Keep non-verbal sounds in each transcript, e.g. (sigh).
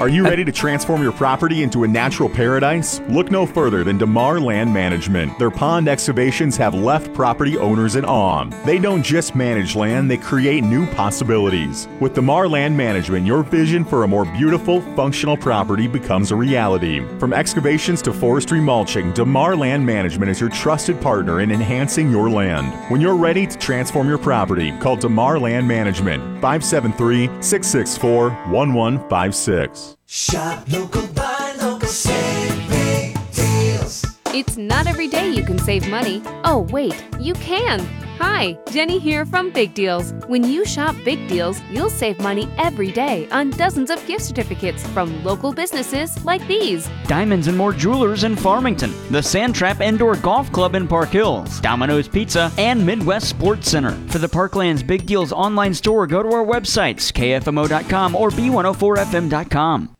Are you ready to transform your property into a natural paradise? Look no further than DeMar Land Management. Their pond excavations have left property owners in awe. They don't just manage land, they create new possibilities. With DeMar Land Management, your vision for a more beautiful, functional property becomes a reality. From excavations to forestry mulching, DeMar Land Management is your trusted partner in enhancing your land. When you're ready to transform your property, call DeMar Land Management 573 664 1156. Shop local, buy local, save big deals. It's not every day you can save money. Oh, wait, you can. Hi, Jenny here from Big Deals. When you shop Big Deals, you'll save money every day on dozens of gift certificates from local businesses like these. Diamonds and More Jewelers in Farmington, the Sandtrap Indoor Golf Club in Park Hills, Domino's Pizza, and Midwest Sports Center. For the Parklands Big Deals online store, go to our websites, kfmo.com or b104fm.com.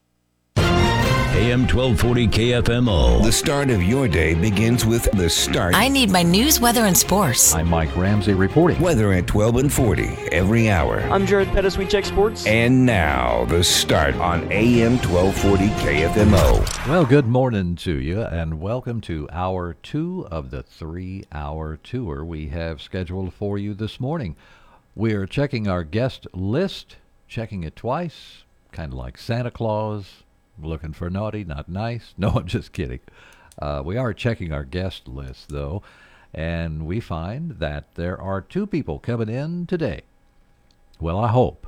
AM 1240 KFMO. The start of your day begins with the start. I need my news, weather, and sports. I'm Mike Ramsey reporting. Weather at 12 and 40 every hour. I'm Jared Pettis. We check sports. And now, the start on AM 1240 KFMO. Well, good morning to you, and welcome to hour two of the three hour tour we have scheduled for you this morning. We're checking our guest list, checking it twice, kind of like Santa Claus looking for naughty, not nice. (laughs) No, I'm just kidding. Uh, we are checking our guest list, though, and we find that there are two people coming in today. Well, I hope.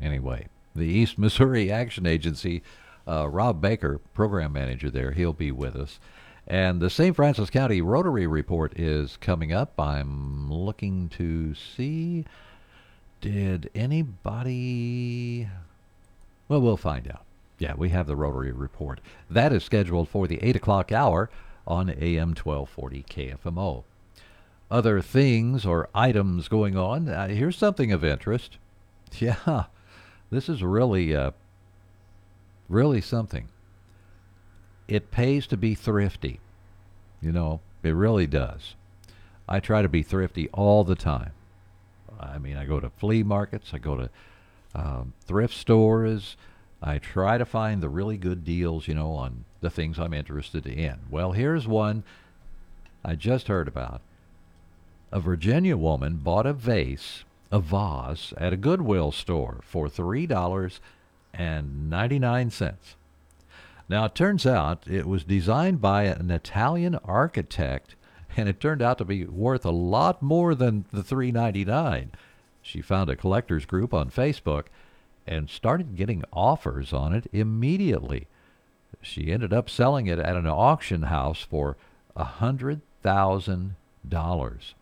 Anyway, the East Missouri Action Agency, uh, Rob Baker, program manager there, he'll be with us. And the St. Francis County Rotary Report is coming up. I'm looking to see. Did anybody. Well, we'll find out. Yeah, we have the Rotary Report. That is scheduled for the 8 o'clock hour on AM 1240 KFMO. Other things or items going on. Uh, here's something of interest. (laughs) Yeah, this is really, uh, really something. It pays to be thrifty. You know, it really does. I try to be thrifty all the time. I mean, I go to flea markets, I go to um, thrift stores. I try to find the really good deals, you know, on the things I'm interested in. Well, here's one I just heard about. A Virginia woman bought a vase, a vase, at a Goodwill store for $3.99. Now, it turns out it was designed by an Italian architect, and it turned out to be worth a lot more than the $3.99. She found a collectors group on Facebook and started getting offers on it immediately. She ended up selling it at an auction house for a hundred thousand dollars.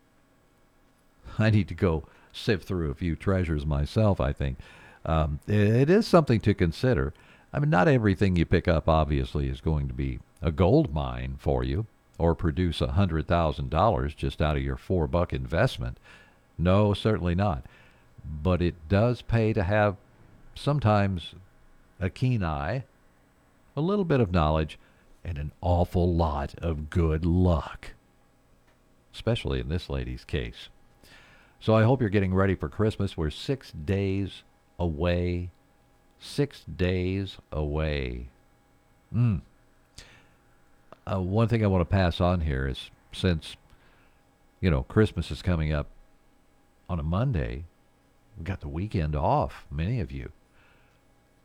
I need to go sift through a few treasures myself. I think um, it, is something to consider. I mean, not everything you pick up obviously is going to be a gold mine for you or produce a hundred thousand dollars just out of your four buck investment. No, certainly not. But it does pay to have sometimes a keen eye, a little bit of knowledge, and an awful lot of good luck. Especially in this lady's case. So I hope you're getting ready for Christmas. We're six days away. Six days away. Mm. Uh, one thing I want to pass on here is since, you know, Christmas is coming up on a Monday, we've got the weekend off, many of you.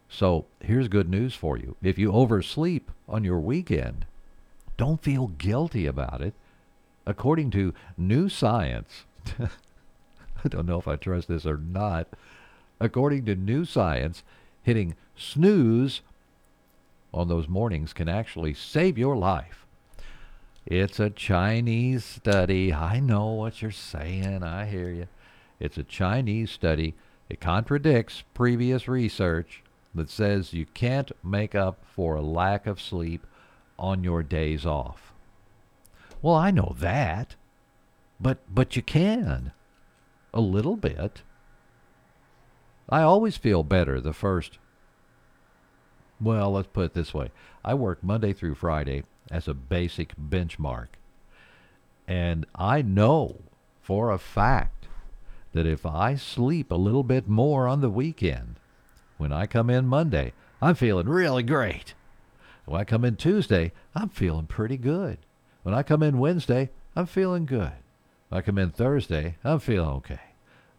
So here's good news for you. If you oversleep on your weekend, don't feel guilty about it. According to new science, (laughs) I don't know if I trust this or not. According to new science, hitting snooze on those mornings can actually save your life. It's a Chinese study. I know what you're saying. I hear you. It's a Chinese study. It contradicts previous research that says you can't make up for a lack of sleep on your days off. Well, I know that. But but you can. A little bit. I always feel better the first well, let's put it this way. I work Monday through Friday as a basic benchmark. And I know for a fact that if I sleep a little bit more on the weekend, when I come in Monday, I'm feeling really great. When I come in Tuesday, I'm feeling pretty good. When I come in Wednesday, I'm feeling good. When I come in Thursday, I'm feeling okay.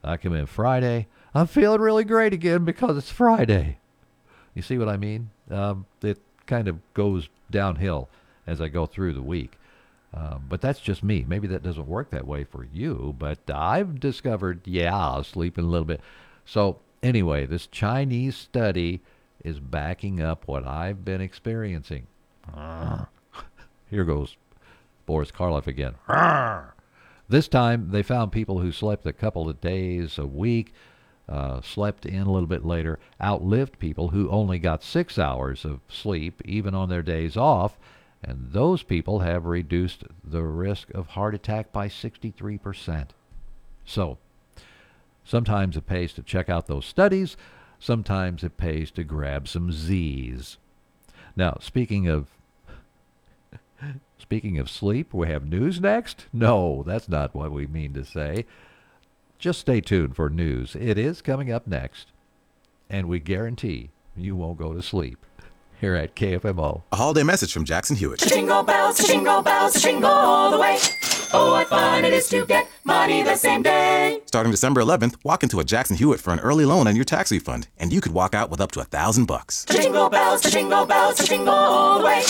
When I come in Friday, I'm feeling really great again because it's Friday. You see what I mean? Um, it kind of goes downhill as I go through the week. Um, but that's just me. Maybe that doesn't work that way for you, but I've discovered, yeah, sleeping a little bit. So, anyway, this Chinese study is backing up what I've been experiencing. (laughs) Here goes Boris Karloff again. (laughs) This time, they found people who slept a couple of days a week, uh, slept in a little bit later, outlived people who only got six hours of sleep, even on their days off, and those people have reduced the risk of heart attack by 63%. So, sometimes it pays to check out those studies, sometimes it pays to grab some Z's. Now, speaking of (laughs) speaking of sleep, we have news next? No, that's not what we mean to say. Just stay tuned for news. It is coming up next, and we guarantee you won't go to sleep here at KFMO. A holiday message from Jackson Hewitt. Jingle bells, jingle bells, jingle all the way. Oh, what fun it is to get money the same day. Starting December 11th, walk into a Jackson Hewitt for an early loan on your tax refund, and you could walk out with up to a thousand bucks. Jingle bells, jingle bells, jingle all the way.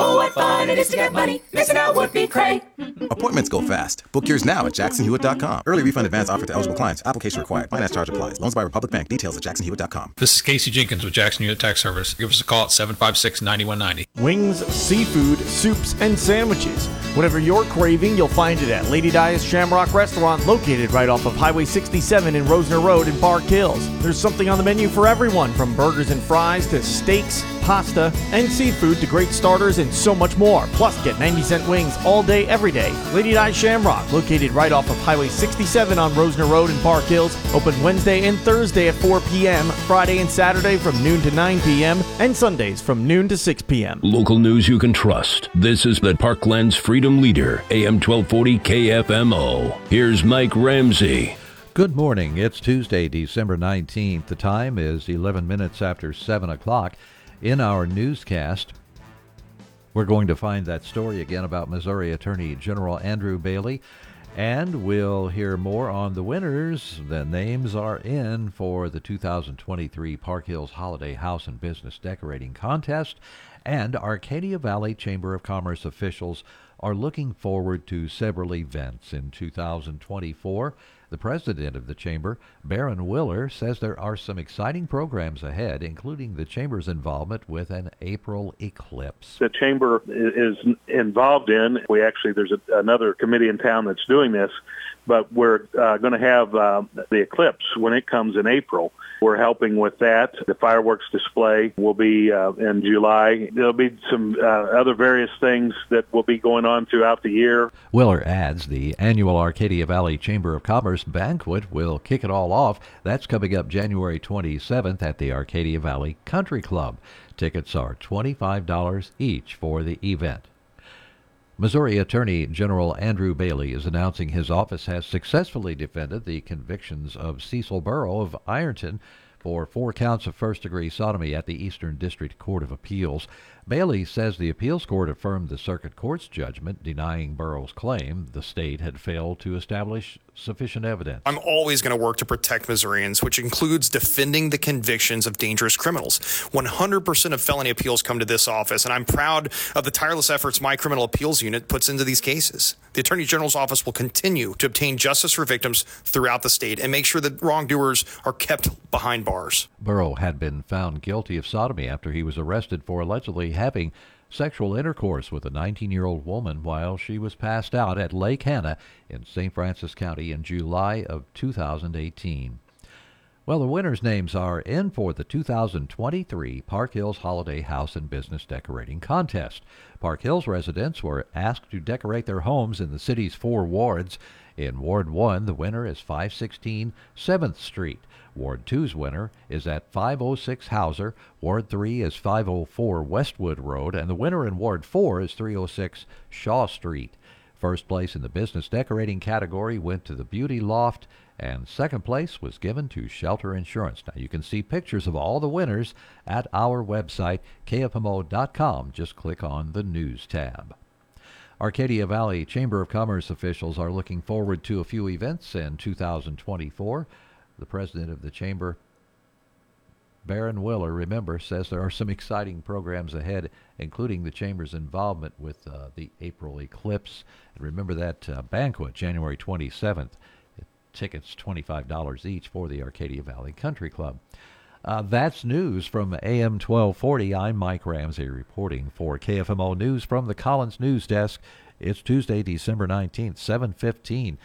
Oh, what fun it is to get money. Missing out would be cray. Appointments go fast. Book yours now at jacksonhewitt.com. Early refund advance offered to eligible clients. Application required. Finance charge applies. Loans by Republic Bank. Details at jacksonhewitt.com. This is Casey Jenkins with Jackson Hewitt Tax Service. Give us a call at 756 9190. Wings, seafood, soups, and sandwiches. Whatever you're craving, you'll find it at Lady Dia's Shamrock Restaurant, located right off of Highway 67 in Rosner Road in Park Hills. There's something on the menu for everyone, from burgers and fries to steaks, pasta, and seafood to great starters and so much more. Plus, get 90 cent wings all day, every day. Lady Di Shamrock, located right off of Highway 67 on Rosner Road in Park Hills, open Wednesday and Thursday at 4 p.m., Friday and Saturday from noon to 9 p.m., and Sundays from noon to 6 p.m. Local news you can trust. This is the Parkland's Freedom Leader, AM 1240 KFMO. Here's Mike Ramsey. Good morning. It's Tuesday, December 19th. The time is 11 minutes after 7 o'clock. In our newscast, we're going to find that story again about Missouri Attorney General Andrew Bailey, and we'll hear more on the winners. The names are in for the 2023 Park Hills Holiday House and Business Decorating Contest, and Arcadia Valley Chamber of Commerce officials are looking forward to several events in 2024. The president of the chamber, Baron Willer, says there are some exciting programs ahead, including the chamber's involvement with an April eclipse. the chamber is involved in. We actually there's a, another committee in town that's doing this, but we're uh, going to have uh, the eclipse when it comes in April. We're helping with that. The fireworks display will be uh, in July. There'll be some uh, other various things that will be going on throughout the year. Willer adds the annual Arcadia Valley Chamber of Commerce banquet will kick it all off. That's coming up January 27th at the Arcadia Valley Country Club. Tickets are $25 each for the event. Missouri Attorney General Andrew Bailey is announcing his office has successfully defended the convictions of Cecil Burrow of Ironton for four counts of first degree sodomy at the Eastern District Court of Appeals. Bailey says the appeals court affirmed the circuit court's judgment denying Burrow's claim the state had failed to establish sufficient evidence. I'm always going to work to protect Missourians, which includes defending the convictions of dangerous criminals. 100% of felony appeals come to this office, and I'm proud of the tireless efforts my criminal appeals unit puts into these cases. The Attorney General's office will continue to obtain justice for victims throughout the state and make sure that wrongdoers are kept behind bars. Burrow had been found guilty of sodomy after he was arrested for allegedly having sexual intercourse with a 19 year old woman while she was passed out at Lake Hanna in St. Francis County in July of 2018. Well, the winners' names are in for the 2023 Park Hills Holiday House and Business Decorating Contest. Park Hills residents were asked to decorate their homes in the city's four wards. In Ward 1, the winner is 516 7th Street. Ward 2's winner is at 506 Hauser. Ward 3 is 504 Westwood Road. And the winner in Ward 4 is 306 Shaw Street. First place in the business decorating category went to the Beauty Loft And second place was given to Shelter Insurance. Now you can see pictures of all the winners at our website, kfmo.com. Just click on the News tab. Arcadia Valley Chamber of Commerce officials are looking forward to a few events in 2024. The president of the chamber, Baron Willer, remember, says there are some exciting programs ahead, including the Chamber's involvement with uh, the April eclipse. And remember that uh, banquet, January 27th. Tickets $25 each for the Arcadia Valley Country Club. Uh, that's news from AM 1240. I'm Mike Ramsey reporting for KFMO News from the Collins News Desk. It's Tuesday, December 19th, 715.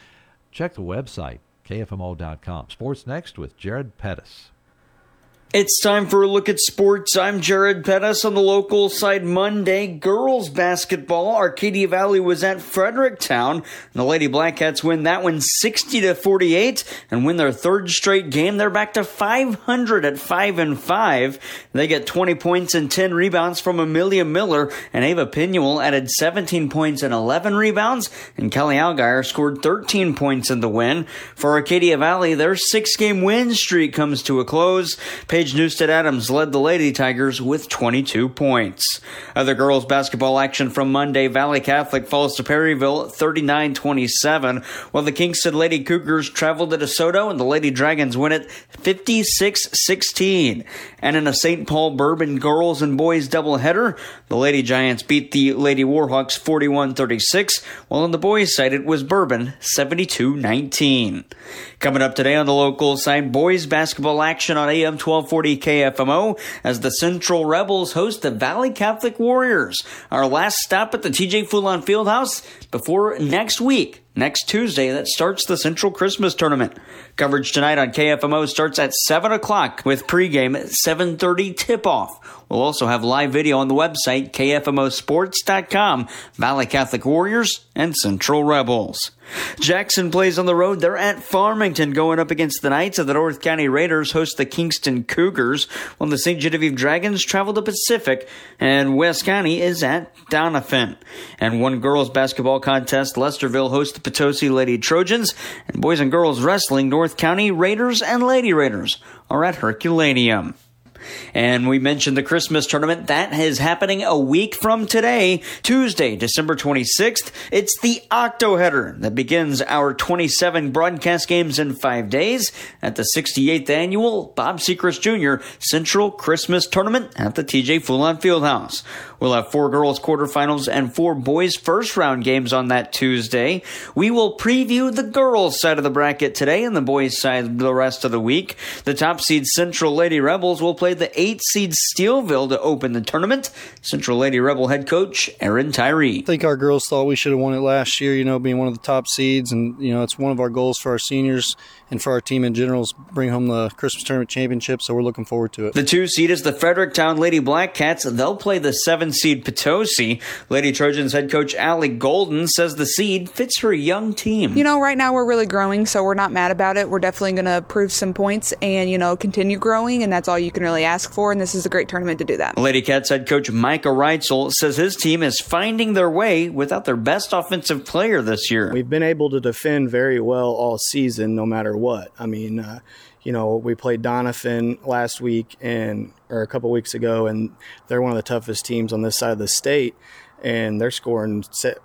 Check the website, kfmo.com. Sports Next with Jared Pettis. It's time for a look at sports. I'm Jared Pettis on the local side Monday. Girls basketball. Arcadia Valley was at Fredericktown. The Lady Blackcats win that one 60 to 48 and win their third straight game. They're back to 500 at 5 and 5. They get 20 points and 10 rebounds from Amelia Miller and Ava Pinuel added 17 points and 11 rebounds and Kelly Algier scored 13 points in the win. For Arcadia Valley, their six game win streak comes to a close. Newstead Adams led the Lady Tigers with 22 points. Other girls basketball action from Monday, Valley Catholic falls to Perryville 39-27, while the Kingston Lady Cougars traveled to DeSoto and the Lady Dragons win it 56-16. And in a St. Paul Bourbon girls and boys doubleheader, the Lady Giants beat the Lady Warhawks 41-36, while on the boys side it was Bourbon 72-19. Coming up today on the local side, boys basketball action on AM 1240 KFMO as the Central Rebels host the Valley Catholic Warriors. Our last stop at the TJ Fulon Fieldhouse before next week. Next Tuesday, that starts the Central Christmas Tournament. Coverage tonight on KFMO starts at 7 o'clock with pregame at 7.30 tip-off. We'll also have live video on the website, kfmosports.com, Valley Catholic Warriors and Central Rebels. Jackson plays on the road. They're at Farmington going up against the Knights of the North County Raiders host the Kingston Cougars, while the St. Genevieve Dragons travel to Pacific, and West County is at Doniphan. And one girls basketball contest, Lesterville hosts the Potosi Lady Trojans, and boys and girls wrestling, North County Raiders and Lady Raiders are at Herculaneum. And we mentioned the Christmas tournament. That is happening a week from today, Tuesday, December 26th. It's the Octo Header that begins our 27 broadcast games in five days at the 68th annual Bob Sechrist Jr. Central Christmas Tournament at the TJ Fulon Fieldhouse. We'll have four girls quarterfinals and four boys first round games on that Tuesday. We will preview the girls side of the bracket today and the boys side the rest of the week. The top seed Central Lady Rebels will play the eight seed Steelville to open the tournament. Central Lady Rebel head coach Aaron Tyree. I think our girls thought we should have won it last year, you know, being one of the top seeds. And, you know, it's one of our goals for our seniors and for our team in general bring home the Christmas Tournament Championship. So we're looking forward to it. The two seed is the Fredericktown Lady Black Cats. They'll play the seven seed Potosi. Lady Trojans head coach Allie Golden says the seed fits her young team. You know, right now we're really growing, so we're not mad about it. We're definitely going to prove some points and, you know, continue growing, and that's all you can really ask for. And this is a great tournament to do that. Lady Cats head coach Micah Reitzel says his team is finding their way without their best offensive player this year. We've been able to defend very well all season, no matter what. I mean, uh, you know, we played Doniphan last week and or a couple weeks ago, and they're one of the toughest teams on this side of the state. And they're scoring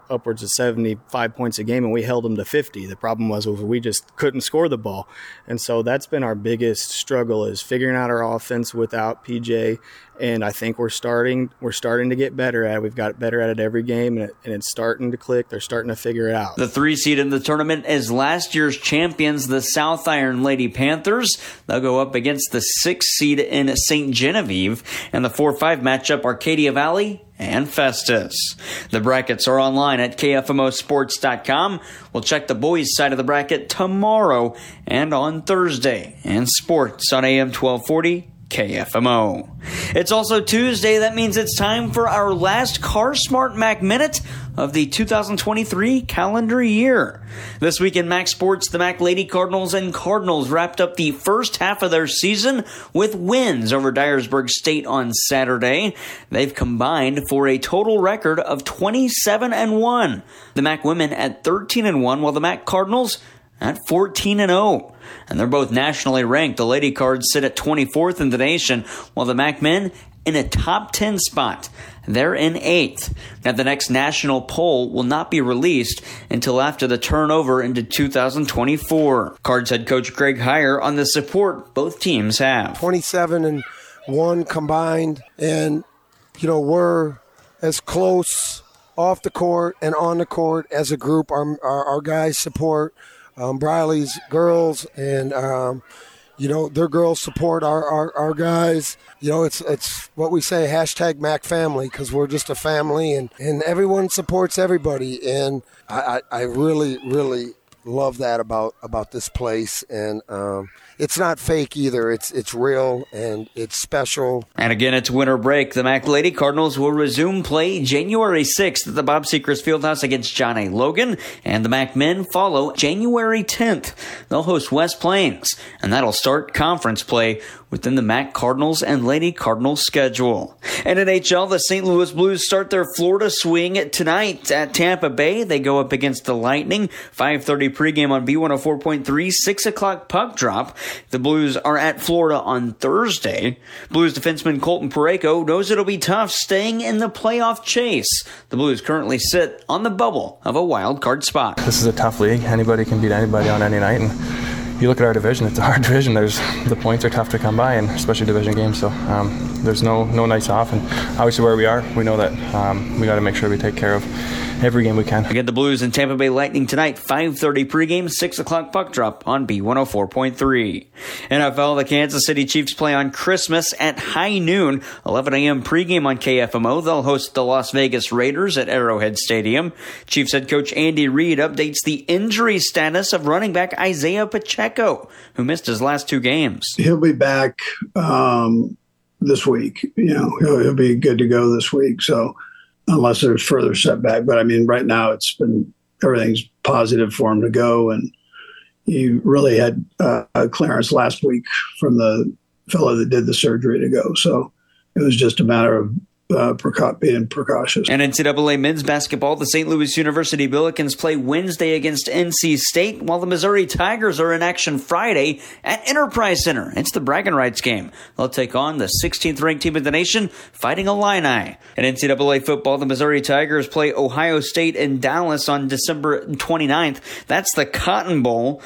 upwards of 75 points a game, and we held them to 50. The problem was, we just couldn't score the ball, and so that's been our biggest struggle is figuring out our offense without PJ. And I think we're starting we're starting to get better at it. We've got better at it every game, and, it, and it's starting to click. They're starting to figure it out. The three seed in the tournament is last year's champions, the South Iron Lady Panthers. They'll go up against the six seed in St. Genevieve, and the four five matchup Arcadia Valley and Festus. The brackets are online at KFMOsports.com. We'll check the boys' side of the bracket tomorrow and on Thursday. And sports on AM 1240 KFMO. It's also Tuesday. That means it's time for our last Car Smart Mac Minute of the 2023 calendar year. This week in Mac Sports, the Mac Lady Cardinals and Cardinals wrapped up the first half of their season with wins over Dyersburg State on Saturday. They've combined for a total record of 27 and 1. The Mac women at 13 and 1, while the Mac Cardinals at 14 and 0. And they're both nationally ranked. The Lady Cards sit at 24th in the nation, while the MAC men in a top 10 spot. They're in eighth. Now, the next national poll will not be released until after the turnover into 2024. Cards head coach Greg Heiar on the support both teams have. 27 and 1 combined, and, you know, we're as close off the court and on the court as a group. Our, our, our guys support um, Briley's girls, and, um, you know, their girls support our, our, our guys. You know, it's it's what we say hashtag Mac family because we're just a family and, and everyone supports everybody. And I, I, I really, really love that about about this place. And um, it's not fake either. It's it's real and it's special. And again it's winter break. The mac lady cardinals will resume play january 6th at the bob sechrist fieldhouse against john a logan. And the mac men follow january 10th they'll host west plains and that'll start conference play within the MAC Cardinals and Lady Cardinals schedule. In NHL, the St. Louis Blues start their Florida swing tonight at Tampa Bay. They go up against the Lightning. 5.30 pregame on B104.3, 6 o'clock puck drop. The Blues are at Florida on Thursday. Blues defenseman Colton Parayko knows it'll be tough staying in the playoff chase. The Blues currently sit on the bubble of a wild card spot. This is a tough league. Anybody can beat anybody on any night. And you look at our division; it's a hard (laughs) division. There's the points are tough to come by, and especially division games. So um, there's no no nights off, and obviously where we are, we know that um, we got to make sure we take care of every game we can. Again, the Blues and Tampa Bay Lightning tonight, 5.30 pregame, 6 o'clock puck drop on B104.3. NFL, the Kansas City Chiefs play on Christmas at high noon, 11 a.m. pregame on KFMO. They'll host the Las Vegas Raiders at Arrowhead Stadium. Chiefs head coach Andy Reid updates the injury status of running back Isaiah Pacheco, who missed his last two games. He'll be back um, this week. You know, he'll, he'll be good to go this week. So, unless there's further setback. But I mean, right now it's been everything's positive for him to go, and he really had uh, clearance last week from the fellow that did the surgery to go. So it was just a matter of uh, being precautious. And NCAA men's basketball, the St. Louis University Billikens play Wednesday against NC State, while the Missouri Tigers are in action Friday at Enterprise Center. It's the bragging rights game. They'll take on the 16th ranked team in the nation, fighting Illini. In NCAA football, the Missouri Tigers play Ohio State in Dallas on December 29th. That's the Cotton Bowl.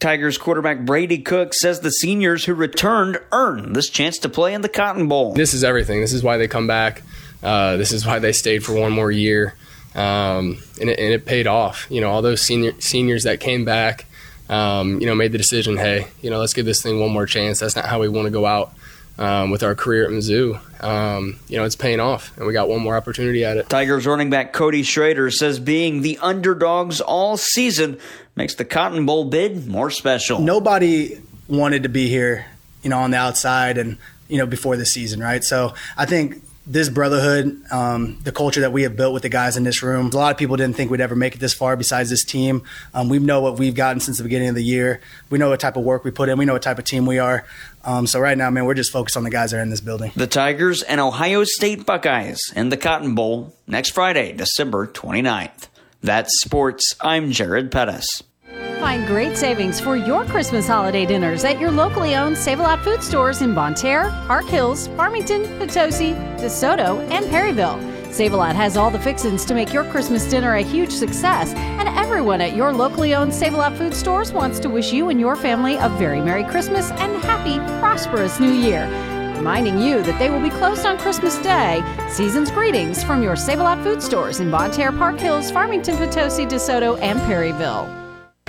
Tigers quarterback Brady Cook says the seniors who returned earned this chance to play in the Cotton Bowl. This is everything. This is why they come back. Uh, this is why they stayed for one more year, um, and, it, and, it, paid off. You know, all those senior seniors that came back, um, you know, made the decision. Hey, you know, let's give this thing one more chance. That's not how we want to go out. Um, with our career at Mizzou, um, you know, it's paying off, and we got one more opportunity at it. Tigers running back Cody Schrader says being the underdogs all season makes the Cotton Bowl bid more special. Nobody wanted to be here, you know, on the outside and, you know, before the season, right? So I think this brotherhood, um, the culture that we have built with the guys in this room. A lot of people didn't think we'd ever make it this far besides this team. Um, we know what we've gotten since the beginning of the year. We know what type of work we put in. We know what type of team we are. Um, so right now, man, we're just focused on the guys that are in this building. The Tigers and Ohio State Buckeyes in the Cotton Bowl next Friday, December 29th. That's sports. I'm Jared Pettis. Find great savings for your Christmas holiday dinners at your locally owned Save a Lot food stores in Bonne Terre, Park Hills, Farmington, Potosi, DeSoto, and Perryville. Save a Lot has all the fixins to make your Christmas dinner a huge success, and everyone at your locally owned Save a Lot food stores wants to wish you and your family a very Merry Christmas and happy, prosperous New Year. Reminding you that they will be closed on Christmas Day. Season's greetings from your Save a Lot food stores in Bonne Terre, Park Hills, Farmington, Potosi, DeSoto, and Perryville.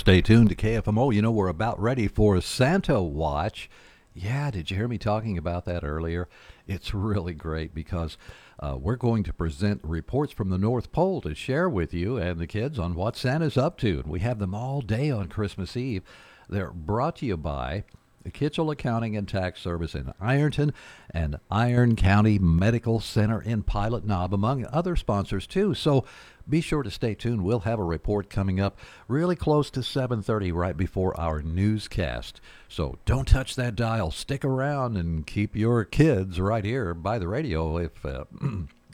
Stay tuned to KFMO. You know, we're about ready for Santa Watch. Yeah, did you hear me talking about that earlier? It's really great because uh, we're going to present reports from the North Pole to share with you and the kids on what Santa's up to. And we have them all day on Christmas Eve. They're brought to you by the Kitchell Accounting and Tax Service in Ironton and Iron County Medical Center in Pilot Knob, among other sponsors too. So be sure to stay tuned. We'll have a report coming up really close to 7:30 right before our newscast. So don't touch that dial. Stick around and keep your kids right here by the radio if uh,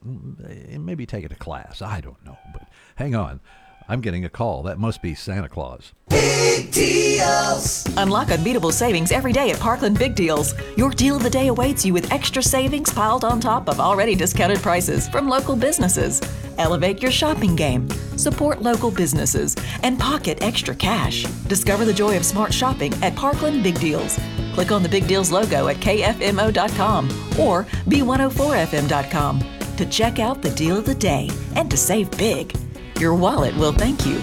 maybe take it to class. I don't know, but hang on. I'm getting a call. That must be Santa Claus. Big deals! Unlock unbeatable savings every day at Parkland Big Deals. Your deal of the day awaits you with extra savings piled on top of already discounted prices from local businesses. Elevate your shopping game, support local businesses, and pocket extra cash. Discover the joy of smart shopping at Parkland Big Deals. Click on the Big Deals logo at kfmo.com or b104fm.com to check out the deal of the day and to save big. Your wallet will thank you.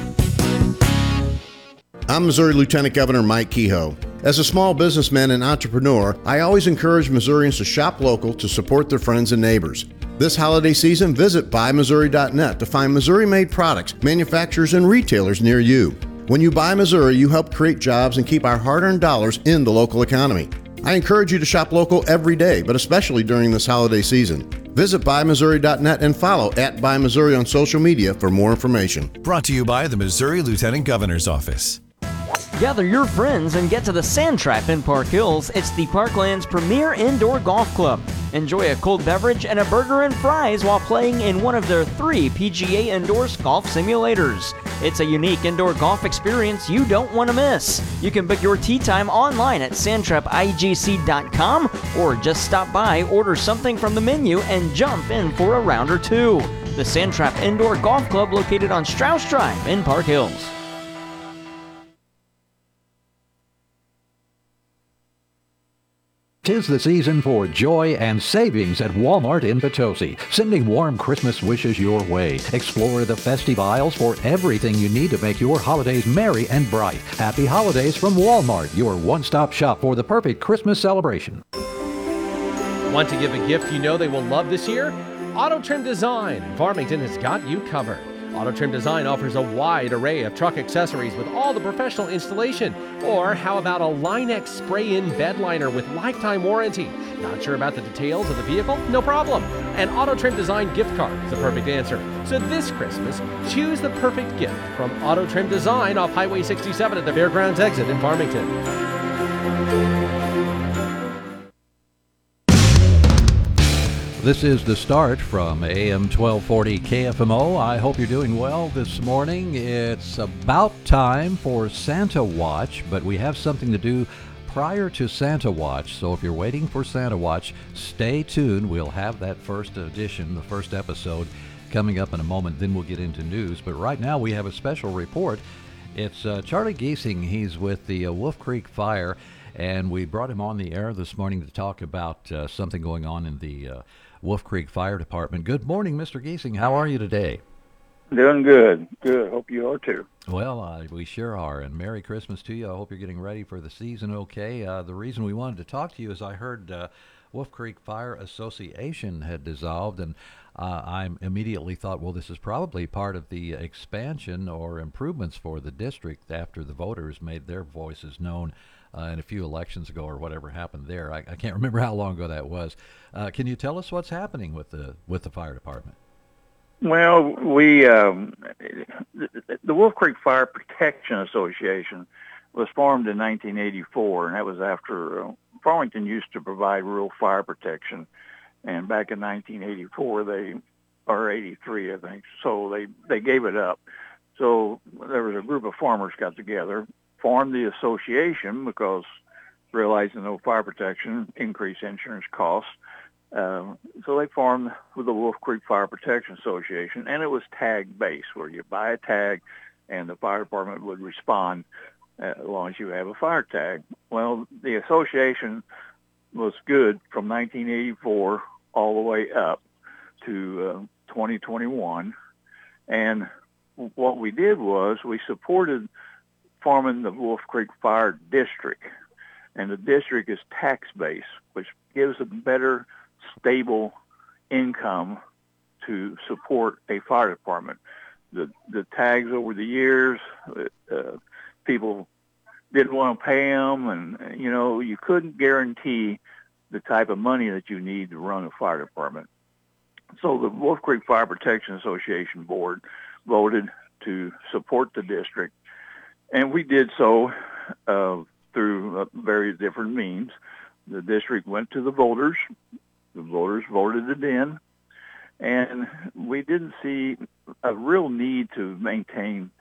I'm Missouri Lieutenant Governor Mike Kehoe. As a small businessman and entrepreneur, I always encourage Missourians to shop local to support their friends and neighbors. This holiday season, visit buymissouri.net to find Missouri made products, manufacturers, and retailers near you. When you buy Missouri, you help create jobs and keep our hard earned dollars in the local economy. I encourage you to shop local every day, but especially during this holiday season. Visit buymissouri.net and follow at BuyMissouri on social media for more information. Brought to you by the Missouri Lieutenant Governor's Office. Gather your friends and get to the Sand Trap in Park Hills. It's the Parkland's premier indoor golf club. Enjoy a cold beverage and a burger and fries while playing in one of their three PGA Indoors golf simulators. It's a unique indoor golf experience you don't want to miss. You can book your tee time online at sandtrapigc.com or just stop by, order something from the menu, and jump in for a round or two. The Sand Trap Indoor Golf Club located on Strauss Drive in Park Hills. Tis the season for joy and savings at Walmart in Potosi, sending warm Christmas wishes your way. Explore the festive aisles for everything you need to make your holidays merry and bright. Happy holidays from Walmart, your one-stop shop for the perfect Christmas celebration. Want to give a gift you know they will love this year? Auto Trim Design in Farmington has got you covered. Auto Trim Design offers a wide array of truck accessories with all the professional installation. Or how about a Line-X spray-in bed liner with lifetime warranty? Not sure about the details of the vehicle? No problem. An Auto Trim Design gift card is the perfect answer. So this Christmas, choose the perfect gift from Auto Trim Design off Highway 67 at the Fairgrounds exit in Farmington. This is the start from AM 1240 KFMO. I hope you're doing well this morning. It's about time for Santa Watch, but we have something to do prior to Santa Watch. So if you're waiting for Santa Watch, stay tuned. We'll have that first edition, the first episode, coming up in a moment. Then we'll get into news. But right now we have a special report. It's uh, Charlie Giesing. He's with the uh, Wolf Creek Fire, and we brought him on the air this morning to talk about uh, something going on in the uh, Wolf Creek Fire Department. Good morning, Mr. Giesing. How are you today? Doing good. Good. Hope you are too. Well, uh, we sure are. And Merry Christmas to you. I hope you're getting ready for the season okay. Uh, the reason we wanted to talk to you is I heard uh, Wolf Creek Fire Association had dissolved, and uh, I immediately thought, well, this is probably part of the expansion or improvements for the district after the voters made their voices known uh, in a few elections ago or whatever happened there. I, I can't (laughs) remember how long ago that was. Uh, can you tell us what's happening with the with the fire department? Well, we um, the Wolf Creek Fire Protection Association was formed in 1984, and that was after uh, Farmington used to provide rural fire protection, and back in 1984 they or 83 I think, so they they gave it up. So there was a group of farmers got together, formed the association because realizing no fire protection increased insurance costs. Um, so they formed with the Wolf Creek Fire Protection Association, and it was tag based, where you buy a tag, and the fire department would respond uh, as long as you have a fire tag. Well, the association was good from 1984 all the way up to uh, 2021, and what we did was we supported forming the Wolf Creek Fire District, and the district is tax based, which gives a better, stable income to support a fire department. The the tags over the years, uh, people didn't want to pay them, and you know you couldn't guarantee the type of money that you need to run a fire department. So the Wolf Creek Fire Protection Association board voted to support the district, and we did so uh, through uh, various different means. The district went to the voters. The voters voted it in, and we didn't see a real need to maintain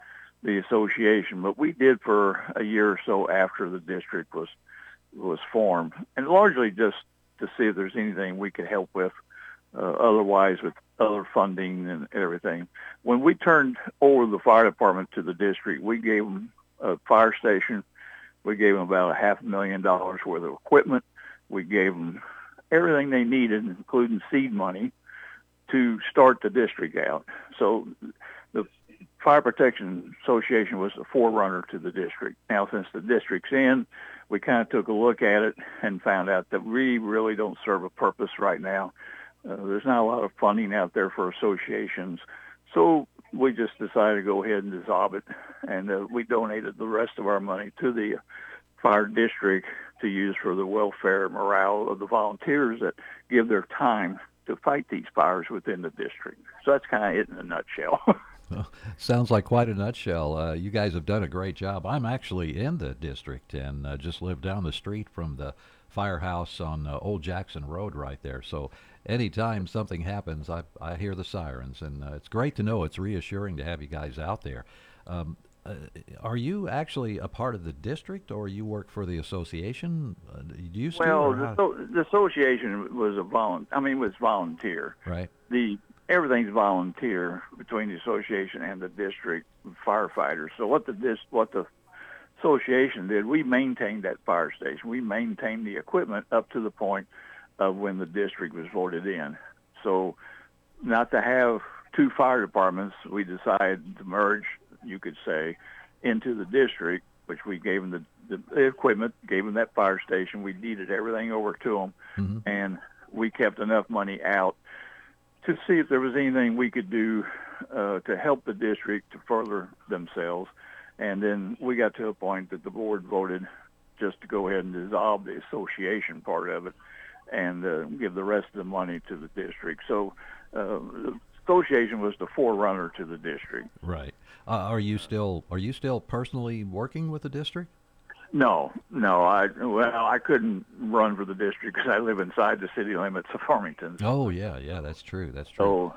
the association, but we did for a year or so after the district was was formed, and largely just to see if there's anything we could help with uh, otherwise with other funding and everything. When we turned over the fire department to the district, we gave them a fire station. We gave them about a half a million dollars worth of equipment. We gave them everything they needed, including seed money, to start the district out. So the Fire Protection Association was the forerunner to the district. Now, since the district's in, we kind of took a look at it and found out that we really don't serve a purpose right now. Uh, there's not a lot of funding out there for associations. So we just decided to go ahead and dissolve it. And uh, we donated the rest of our money to the fire district to use for the welfare and morale of the volunteers that give their time to fight these fires within the district. So that's kind of it in a nutshell. (laughs) Well, sounds like quite a nutshell. Uh, you guys have done a great job. I'm actually in the district and uh, just live down the street from the firehouse on uh, Old Jackson Road right there. So anytime something happens, I, I hear the sirens, and uh, it's great to know. It's reassuring to have you guys out there. Um, uh, are you actually a part of the district, or you work for the association? Uh, do you still? Well, the, so, the association was a volun. I mean, was volunteer. Right. The everything's volunteer between the association and the district firefighters. So what the this what the association did, we maintained that fire station. We maintained the equipment up to the point of when the district was voted in. So not to have two fire departments, we decided to merge, you could say, into the district, which we gave them the, the equipment, gave them that fire station. We deeded everything over to them, mm-hmm. and we kept enough money out to see if there was anything we could do uh, to help the district to further themselves. And then we got to a point that the board voted just to go ahead and dissolve the association part of it and uh, give the rest of the money to the district. So uh, the association was the forerunner to the district. Right. Uh, are you still are you still personally working with the district? No, no. I well, I couldn't run for the district because I live inside the city limits of Farmington. Oh yeah, yeah, that's true. That's true.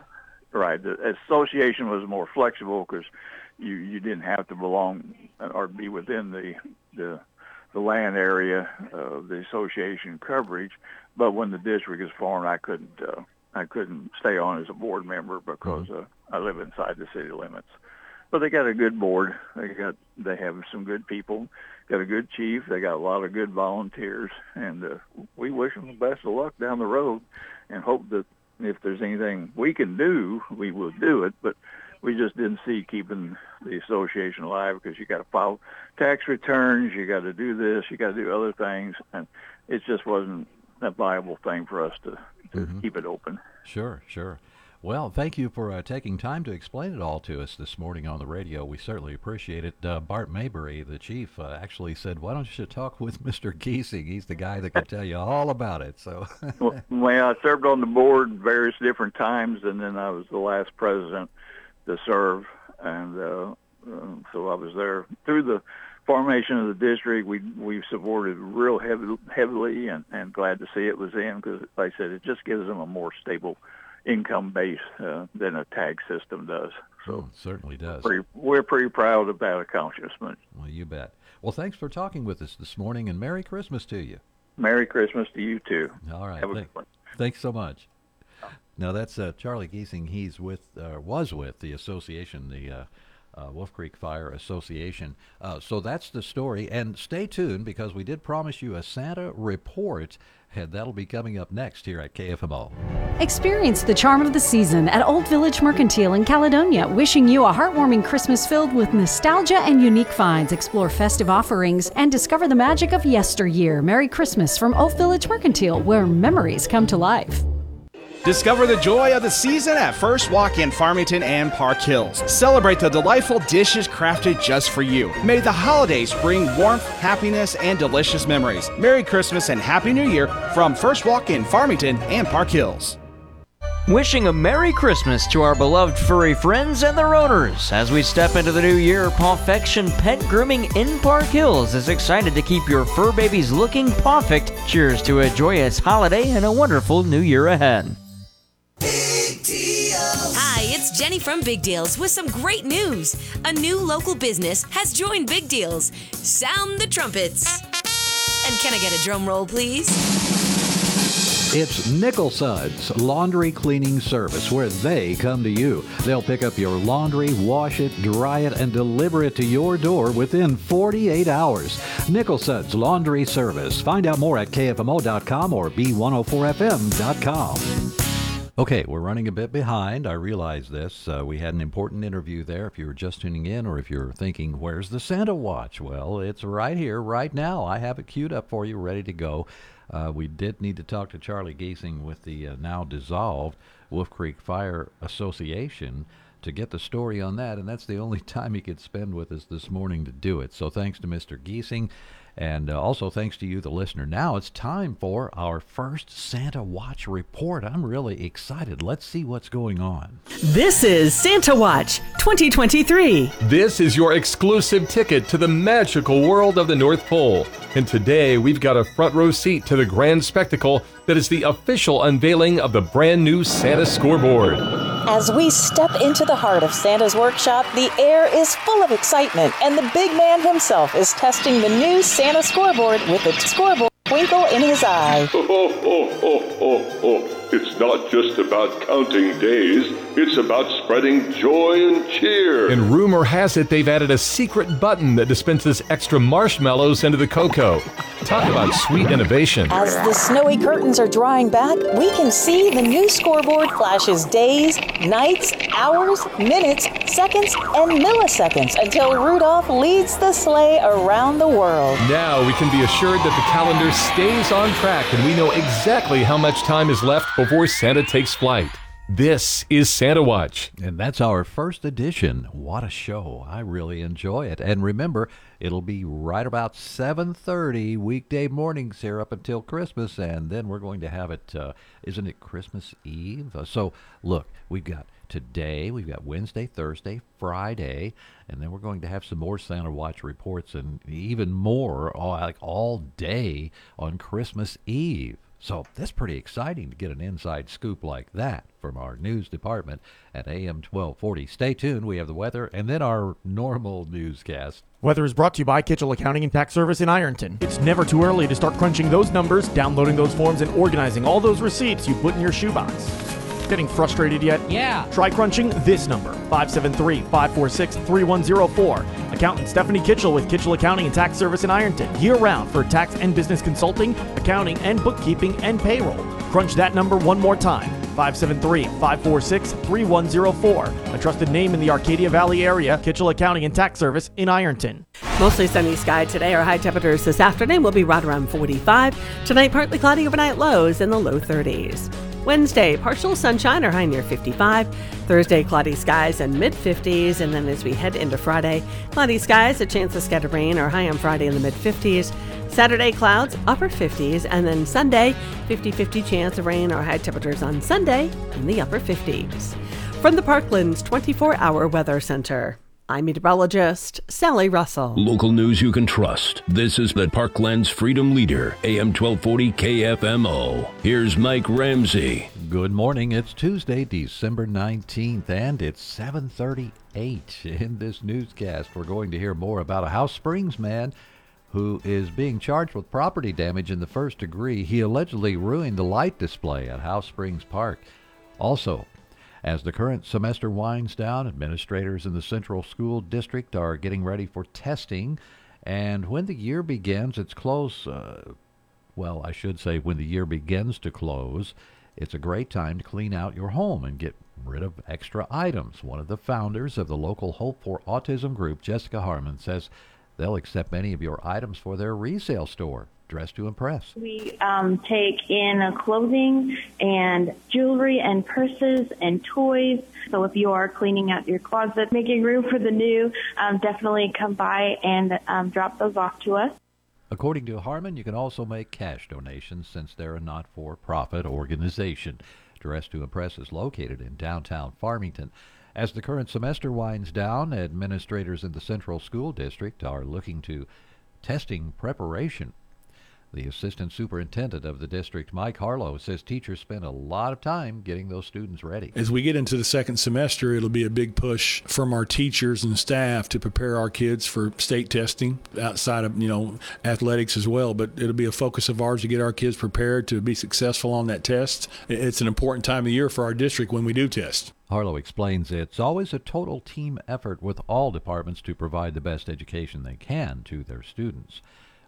So, right, the association was more flexible because you you didn't have to belong or be within the the the land area of the association coverage. But when the district is formed, I couldn't uh, I couldn't stay on as a board member because uh, I live inside the city limits. But they got a good board. They got they have some good people. Got a good chief. They got a lot of good volunteers, and uh, we wish them the best of luck down the road, and hope that if there's anything we can do, we will do it. But we just didn't see keeping the association alive because you got to file tax returns, you got to do this, you got to do other things, and it just wasn't a viable thing for us to, to Mhm. keep it open. Sure, sure. Well, thank you for uh, taking time to explain it all to us this morning on the radio. We certainly appreciate it. Uh, Bart Maybury, the chief, uh, actually said, "Why don't you talk with (laughs) Mr. Giesing? He's the guy that can tell you all about it." So, well, well, I served on the board various different times, and then I was the last president to serve, and uh, uh, so I was there through the formation of the district. We we supported real heavy, heavily, and and glad to see it was in because, like I said, it just gives them a more stable income base uh, than a tag system does. so certainly does. Pretty, we're pretty proud of that accomplishment. Well, you bet. Well, thanks for talking with us this morning, and Merry Christmas to you. Merry Christmas to you too. All right. Have a good one. Thanks so much. Now that's uh, Charlie Giesing. He's with, uh, was with the association, the uh, uh, Wolf Creek Fire Association. Uh, so that's the story. And stay tuned because we did promise you a Santa report, and that'll be coming up next here at KFMO. Experience the charm of the season at Old Village Mercantile in Caledonia, wishing you a heartwarming Christmas filled with nostalgia and unique finds. Explore festive offerings and discover the magic of yesteryear. Merry Christmas from Old Village Mercantile, where memories come to life. Discover the joy of the season at First Walk in Farmington and Park Hills. Celebrate the delightful dishes crafted just for you. May the holidays bring warmth, happiness, and delicious memories. Merry Christmas and Happy New Year from First Walk in Farmington and Park Hills. Wishing a Merry Christmas to our beloved furry friends and their owners. As we step into the new year, Pawfection Pet Grooming in Park Hills is excited to keep your fur babies looking perfect. Cheers to a joyous holiday and a wonderful new year ahead. Hi, it's Jenny from Big Deals with some great news. A new local business has joined Big Deals. Sound the trumpets. And can I get a drum roll, please? It's Nickel Suds Laundry Cleaning Service where they come to you. They'll pick up your laundry, wash it, dry it, and deliver it to your door within 48 hours. Nickel Suds Laundry Service. Find out more at KFMO.com or B104FM.com. Okay, we're running a bit behind. I realize this. Uh, we had an important interview there. If you were just tuning in or if you're thinking, where's the Santa watch? Well, it's right here, right now. I have it queued up for you, ready to go. Uh, we did need to talk to Charlie Giesing with the uh, now dissolved Wolf Creek Fire Association to get the story on that, and that's the only (laughs) time he could spend with us this morning to do it. So thanks to Mr. Giesing. And uh, also thanks to you, the listener. Now it's time for our first Santa Watch report. I'm really excited. Let's see what's going on. This is Santa Watch 2023. This is your exclusive ticket to the magical world of the North Pole. And today we've got a front row seat to the grand spectacle that is the official unveiling of the brand new Santa scoreboard. As we step into the heart of Santa's workshop, the air is full of excitement, and the big man himself is testing the new Santa scoreboard with a scoreboard twinkle in his eye. It's not just about counting days, it's about spreading joy and cheer. And rumor has it they've added a secret button that dispenses extra marshmallows into the cocoa. Talk about sweet innovation. As the snowy curtains are drawing back, we can see the new scoreboard flashes days, nights, hours, minutes, seconds, and milliseconds until Rudolph leads the sleigh around the world. Now we can be assured that the calendar stays on track and we know exactly how much time is left before Santa takes flight. This is Santa Watch. And that's our first edition. What a show. I really enjoy it. And remember, it'll be right about 7.30 weekday mornings here up until Christmas. And then we're going to have it. Uh, not it Christmas Eve? Uh, so, look, we've got today, we've got Wednesday, Thursday, Friday, and then we're going to have some more Santa Watch reports and even more, all, like all day on Christmas Eve. So that's pretty exciting to get an inside scoop like that from our news department at AM 1240. Stay tuned. We have the weather and then our normal newscast. Weather is brought to you by Kitchell Accounting and Tax Service in Ironton. It's never too early to start crunching those numbers, downloading those forms, and organizing all those receipts you put in your shoebox. Getting frustrated yet? Yeah. Try crunching this number 573 546 3104. Accountant Stephanie Kitchell with Kitchell Accounting and Tax Service in Ironton. Year round for tax and business consulting, accounting, and bookkeeping and payroll. Crunch that number one more time 573 546 3104. A trusted name in the Arcadia Valley area, Kitchell Accounting and Tax Service in Ironton. Mostly sunny sky today. Our high temperatures this afternoon will be right around 45. Tonight, partly cloudy overnight lows in the low 30s. Wednesday, partial sunshine or high near 55. Thursday, cloudy skies and mid 50s. And then as we head into Friday, cloudy skies, a chance of scattered rain or high on Friday in the mid 50s. Saturday, clouds, upper 50s. And then Sunday, 50 50 chance of rain or high temperatures on Sunday in the upper 50s. From the Parklands 24 hour weather center. I'm meteorologist Sally Russell. Local news you can trust. This is the Parklands Freedom Leader, AM 1240 KFMO. Here's Mike Ramsey. Good morning. It's Tuesday, December 19th, and it's 738. In this newscast, we're going to hear more about a House Springs man who is being charged with property damage in the first degree. He allegedly ruined the light display at House Springs Park. Also, As the current semester winds down, administrators in the Central School District are getting ready for testing. And when the year begins, it's close. Uh, well, I should say, when the year begins to close, it's a great time to clean out your home and get rid of extra items. One of the founders of the local Hope for Autism group, Jessica Harmon, says they'll accept many of your items for their resale store. Dress to Impress. We um, take in clothing and jewelry and purses and toys. So if you are cleaning out your closet, making room for the new, um, definitely come by and um, drop those off to us. According to Harmon, you can also make cash donations since they're a not for profit organization. Dress to Impress is located in downtown Farmington. As the current semester winds down, administrators in the Central School District are looking to testing preparation the assistant superintendent of the district, Mike Harlow, says teachers spend a lot of time getting those students ready. As we get into the second semester, it'll be a big push from our teachers and staff to prepare our kids for state testing outside of, you know, athletics as well. But it'll be a focus of ours to get our kids prepared to be successful on that test. It's an important time of year for our district when we do test. Harlow explains it's always a total team effort with all departments to provide the best education they can to their students.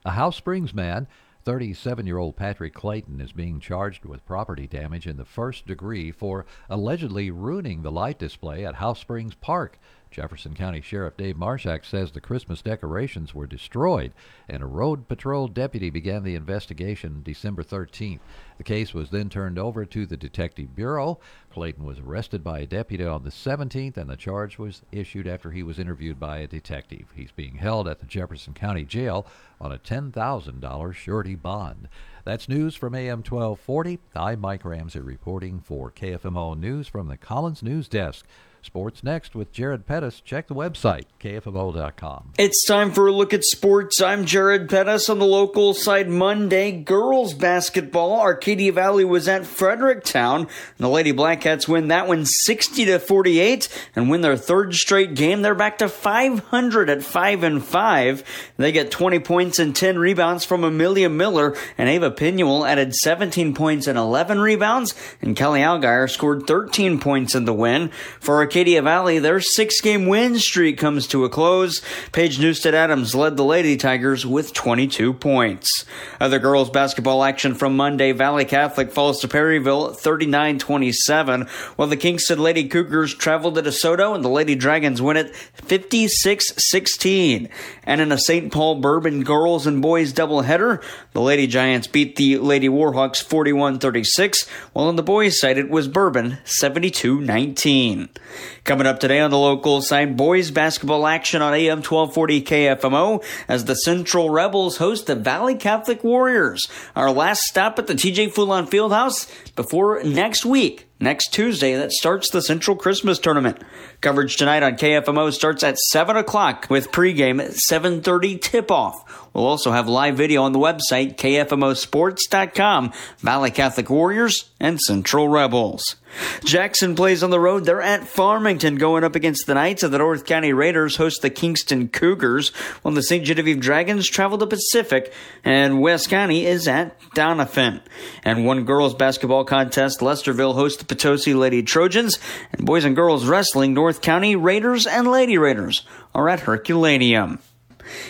A House Springs man 37 year old Patrick Clayton is being charged with property damage in the first degree for allegedly ruining the light display at House Springs Park. Jefferson County Sheriff Dave Marshak says the Christmas decorations were destroyed, and a road patrol deputy began the investigation December 13th. The case was then turned over to the Detective Bureau. Clayton was arrested by a deputy on the 17th, and the charge was issued after he was interviewed by a detective. He's being held at the Jefferson County Jail on a $10,000 surety bond. That's news from AM 1240. I'm Mike Ramsey reporting for KFMO News from the Collins News Desk. Sports next with Jared Pettis. Check the website, kfmo.com. It's time for a look at sports. I'm Jared Pettis on the local side Monday. Girls basketball. Arcadia Valley was at Fredericktown. And the Lady Blackcats win that one 60 to 48 and win their third straight game. They're back to 500 at 5 and 5. They get 20 points and 10 rebounds from Amelia Miller and Ava Pinuel added 17 points and 11 rebounds and Kelly Algier scored 13 points in the win. For Arcadia Valley, their six game win streak comes to a close. Paige Newstead Adams led the Lady Tigers with 22 points. Other girls basketball action from Monday, Valley Catholic falls to Perryville 39 27, while the Kingston Lady Cougars travel to DeSoto and the Lady Dragons win it 56 16. And in a St. Paul Bourbon girls and boys doubleheader, the Lady Giants beat the Lady Warhawks 41 36, while on the boys' side it was Bourbon 72 19. Coming up today on the local side, boys basketball action on AM 1240 KFMO as the Central Rebels host the Valley Catholic Warriors. Our last stop at the TJ Fulon Fieldhouse before next week. Next Tuesday, that starts the Central Christmas Tournament. Coverage tonight on KFMO starts at 7 o'clock with pregame at 7.30 tip-off. We'll also have live video on the website, kfmosports.com, Valley Catholic Warriors and Central Rebels. Jackson plays on the road. They're at Farmington going up against the Knights of the North County Raiders host the Kingston Cougars, while the St. Genevieve Dragons travel to Pacific, and West County is at Doniphan. And one girls basketball contest, Lesterville hosts Potosi Lady Trojans, and boys and girls wrestling, North County Raiders and Lady Raiders are at Herculaneum.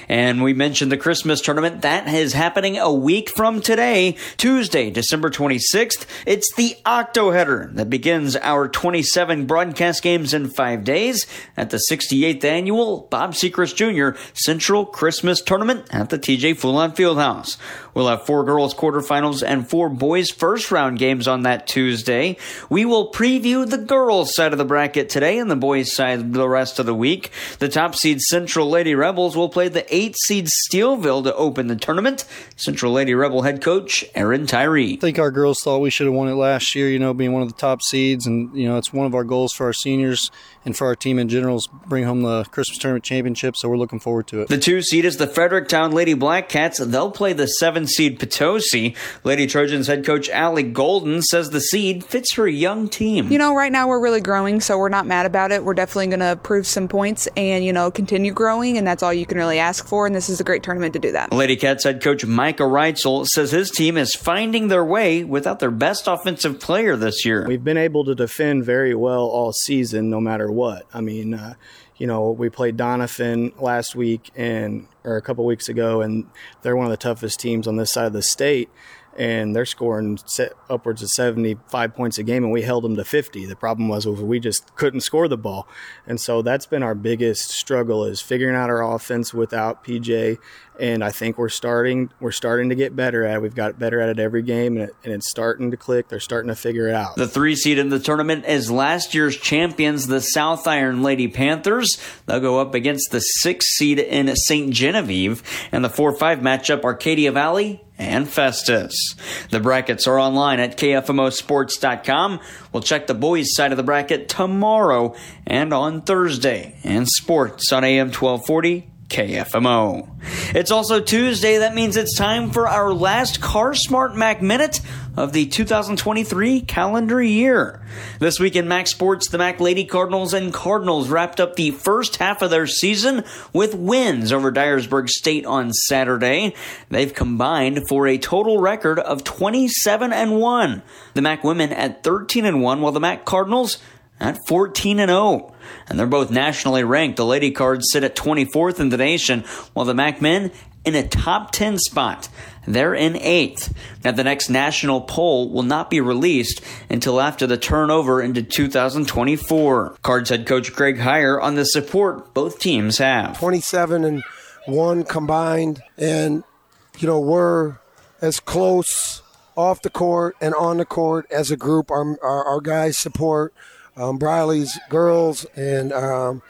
And we mentioned the Christmas tournament. That is happening a week from today, Tuesday, December 26th. It's the Octo Header that begins our 27 broadcast games in five days at the 68th annual Bob Sechrist Jr. Central Christmas Tournament at the TJ Fulon Fieldhouse. We'll have four girls quarterfinals and four boys first round games on that Tuesday. We will preview the girls side of the bracket today and the boys side the rest of the week. The top seed Central Lady Rebels will play the eight seed Steelville to open the tournament. Central Lady Rebel head coach Aaron Tyree. I think our girls thought we should have won it last year, you know, being one of the top seeds. And, you know, it's one of our goals for our seniors and for our team in general is bring home the Christmas tournament championship. So we're looking forward to it. The two seed is the Fredericktown Lady Black Cats. They'll play the seven seed Potosi. Lady Trojans head coach Allie Golden says the seed fits her young team. You know, right now we're really growing, so we're not mad about it. We're definitely going to prove some points and, you know, continue growing, and that's all you can really really ask for, and this is a great tournament to do that. Lady Cats head coach Micah Reitzel says his team is finding their way without their best offensive player this year. We've been able to defend very well all season, no matter what. I mean, uh, you know, we played Doniphan last week and or a couple weeks ago, and they're one of the toughest teams on this side of the state and they're scoring upwards of 75 points a game and we held them to 50 the problem was we just couldn't score the ball and so that's been our biggest struggle is figuring out our offense without pj and i think we're starting we're starting to get better at it we've got better at it every game and, it, and it's starting to click they're starting to figure it out the three seed in the tournament is last year's champions the south iron lady panthers they'll go up against the six seed in st genevieve and the 4-5 matchup arcadia valley and Festus. The brackets are online at KFMOsports.com. We'll check the boys' side of the bracket tomorrow and on Thursday. And sports on AM 1240 KFMO. It's also Tuesday. That means it's time for our last Car Smart Mac Minute of the 2023 calendar year. This week in Mac Sports, the Mac Lady Cardinals and Cardinals wrapped up the first half of their season with wins over Dyersburg State on Saturday. They've combined for a total record of 27 and 1. The Mac women at 13 and 1, while the Mac Cardinals at 14 and 0. And they're both nationally ranked. The Lady Cards sit at 24th in the nation, while the Mac men in a top 10 spot. They're in eighth. Now, the next national poll will not be released until after the turnover into 2024. Cards head coach Greg Heiar on the support both teams have. 27 and 1 combined, and, you know, we're as close off the court and on the court as a group. Our, our, our guys support um, Briley's girls, and um,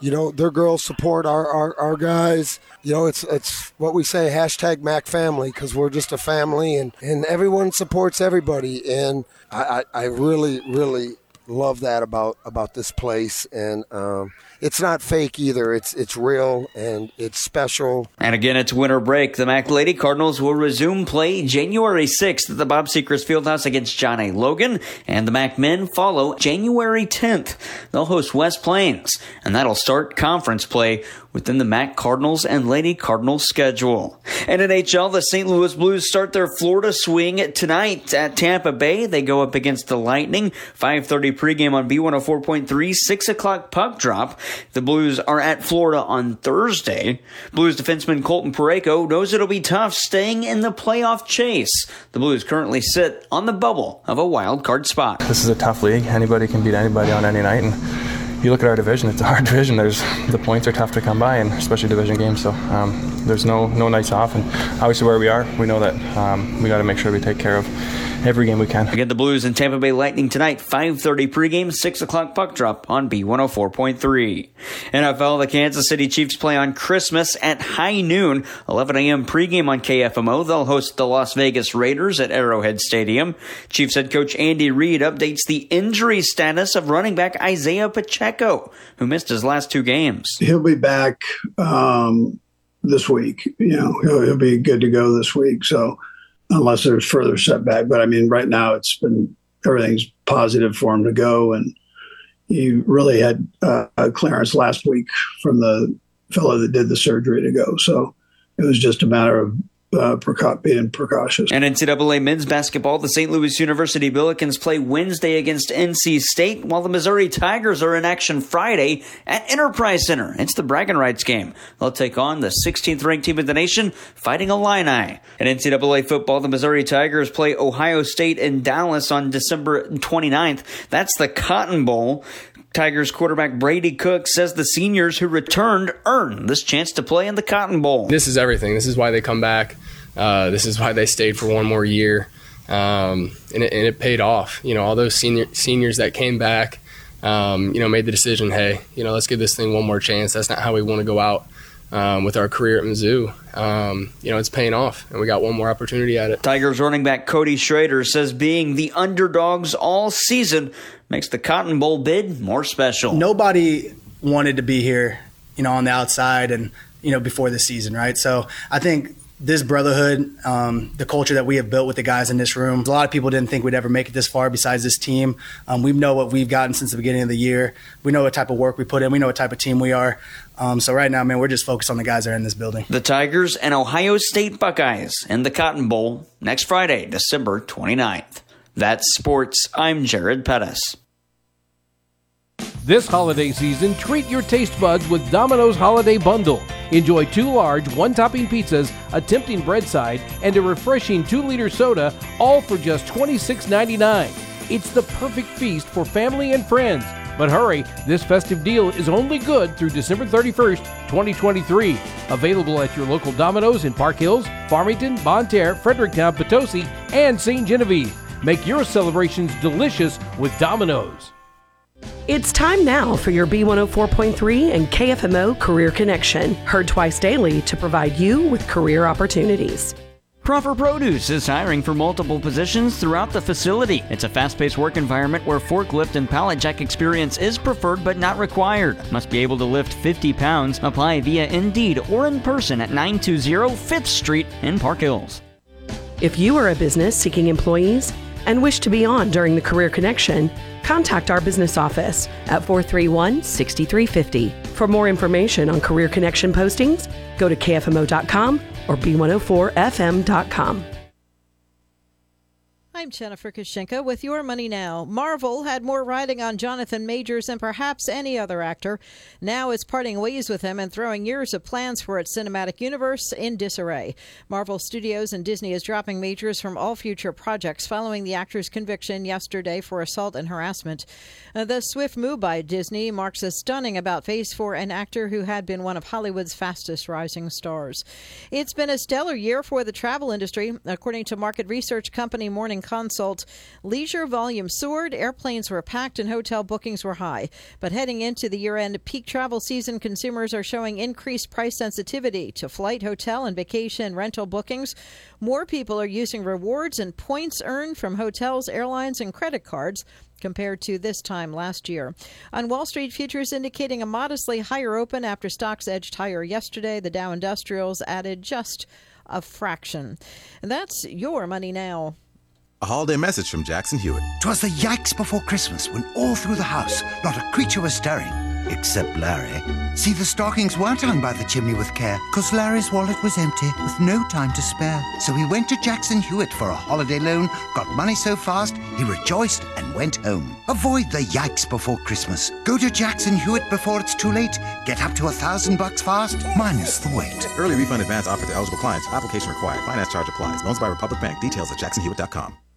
you know their girls support our, our, our guys. You know, it's it's what we say hashtag Mac family because we're just a family, and and everyone supports everybody, and I, I, I really really love that about about this place and um, it's not fake either it's it's real and it's special and again it's winter break the mac lady cardinals will resume play january 6th at the bob sechrist fieldhouse against john a logan and the mac men follow january 10th they'll host west plains and that'll start conference play within the Mac Cardinals and Lady Cardinals schedule. And in NHL, the St. Louis Blues start their Florida swing tonight at Tampa Bay. They go up against the Lightning. 5.30 pregame on B104.3, 6 o'clock puck drop. The Blues are at Florida on Thursday. Blues defenseman Colton Parayko knows it'll be tough staying in the playoff chase. The Blues currently sit on the bubble of a wild card spot. This is a tough league. Anybody can beat anybody on any night. And you look at our division, it's a hard (laughs) division. There's the points are tough to come by, and especially division games. So um, there's no no nights off, and obviously where we are, we know that um, we got to make sure we take care of every game we can. Again, the Blues and Tampa Bay Lightning tonight, 5.30 pregame, 6 o'clock puck drop on B104.3. NFL, the Kansas City Chiefs play on Christmas at high noon, 11 a.m. pregame on KFMO. They'll host the Las Vegas Raiders at Arrowhead Stadium. Chiefs head coach Andy Reid updates the injury status of running back Isaiah Pacheco, who missed his last two games. He'll be back um, this week. You know, he'll, he'll be good to go this week. So, unless there's further setback. But I mean, right now it's been everything's positive for him to go, and he really had uh, a clearance last week from the fellow that did the surgery to go. So it was just a matter of uh, being precautious. And NCAA men's basketball, the St. Louis University Billikens play Wednesday against NC State, while the Missouri Tigers are in action Friday at Enterprise Center. It's the bragging rights game. They'll take on the 16th ranked team in the nation, fighting Illini. In NCAA football, the Missouri Tigers play Ohio State in Dallas on December 29th. That's the Cotton Bowl. Tigers quarterback Brady Cook says the seniors who returned earned this chance to play in the Cotton Bowl. This is everything. This is why they come back. Uh, this is why they stayed for one more year, um, and, it, and, it, paid off. You know, all those senior, seniors that came back, um, you know, made the decision. Hey, you know, let's give this thing one more chance. That's not how we want to go out. Um, with our career at Mizzou, um, you know, it's paying off, and we got one more opportunity at it. Tigers running back Cody Schrader says being the underdogs all season makes the Cotton Bowl bid more special. Nobody wanted to be here, you know, on the outside and, you know, before the season, right? So I think this brotherhood, um, the culture that we have built with the guys in this room. A lot of people didn't think we'd ever make it this far besides this team. Um, we know what we've gotten since the beginning of the year. We know what type of work we put in. We know what type of team we are. Um, so right now, man, we're just focused on the guys that are in this building. The Tigers and Ohio State Buckeyes in the Cotton Bowl next Friday, December 29th. That's sports. I'm Jared Pettis. This holiday season, treat your taste buds with Domino's Holiday Bundle. Enjoy two large, one topping pizzas, a tempting bread side, and a refreshing 2 liter soda, all for just $26.99. It's the perfect feast for family and friends. But hurry, this festive deal is only good through December 31st, 2023. Available at your local Domino's in Park Hills, Farmington, Bonne Terre, Fredericktown, Potosi, and St. Genevieve. Make your celebrations delicious with Domino's. It's time now for your B104.3 and KFMO Career Connection, heard twice daily to provide you with career opportunities. Crawford Produce is hiring for multiple positions throughout the facility. It's a fast paced work environment where forklift and pallet jack experience is preferred but not required. Must be able to lift 50 pounds. Apply via Indeed or in person at 920 5th Street in Park Hills. If you are a business seeking employees and wish to be on during the Career Connection, contact our business office at 431 6350. For more information on Career Connection postings, go to kfmo.com or b104fm.com. I'm Jennifer Kushinka with Your Money Now. Marvel had more riding on Jonathan Majors than perhaps any other actor. Now it's parting ways with him and throwing years of plans for its cinematic universe in disarray. Marvel Studios and Disney is dropping Majors from all future projects following the actor's conviction yesterday for assault and harassment. Uh, the swift move by Disney marks a stunning about face for an actor who had been one of Hollywood's fastest rising stars. It's been a stellar year for the travel industry, according to market research company Morning Consult. Leisure volume soared, airplanes were packed, and hotel bookings were high. But heading into the year end peak travel season, consumers are showing increased price sensitivity to flight, hotel, and vacation rental bookings. More people are using rewards and points earned from hotels, airlines, and credit cards compared to this time last year. On Wall Street, futures indicating a modestly higher open after stocks edged higher yesterday. The Dow Industrials added just a fraction. That's your money now. A holiday message from Jackson Hewitt. Twas the yikes before Christmas when all through the house not a creature was stirring, except Larry. See, the stockings weren't hung by the chimney with care, cause Larry's wallet was empty with no time to spare. So he went to Jackson Hewitt for a holiday loan, got money so fast, he rejoiced and went home. Avoid the yikes before Christmas. Go to Jackson Hewitt before it's too late. Get up to a thousand bucks fast, minus the wait. Early refund advance offered to eligible clients. Application required. Finance charge applies. Loans by Republic Bank. Details at jacksonhewitt.com.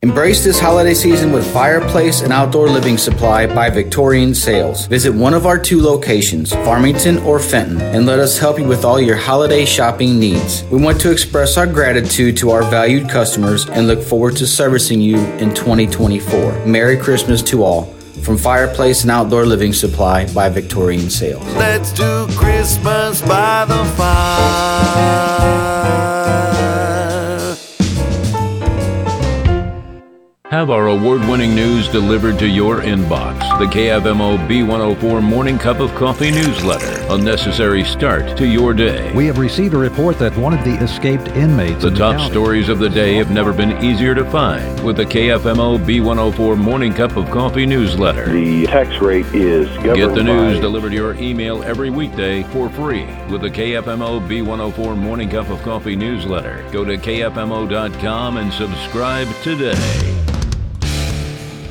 Embrace this holiday season with Fireplace and Outdoor Living Supply by Victorian Sales. Visit one of our two locations, Farmington or Fenton, and let us help you with all your holiday shopping needs. We want to express our gratitude to our valued customers and look forward to servicing you in 2024. Merry Christmas to all. From Fireplace and Outdoor Living Supply by Victorian Sales. Let's do Christmas by the fire. Have our award winning news delivered to your inbox. The KFMO B104 Morning Cup of Coffee newsletter. A necessary start to your day. We have received a report that one of the escaped inmates. The in top county- stories of the day have never been easier to find with the KFMO B104 Morning Cup of Coffee newsletter. The tax rate is governed Get the news by- delivered to your email every weekday for free with the KFMO B104 Morning Cup of Coffee newsletter. Go to KFMO.com and subscribe today.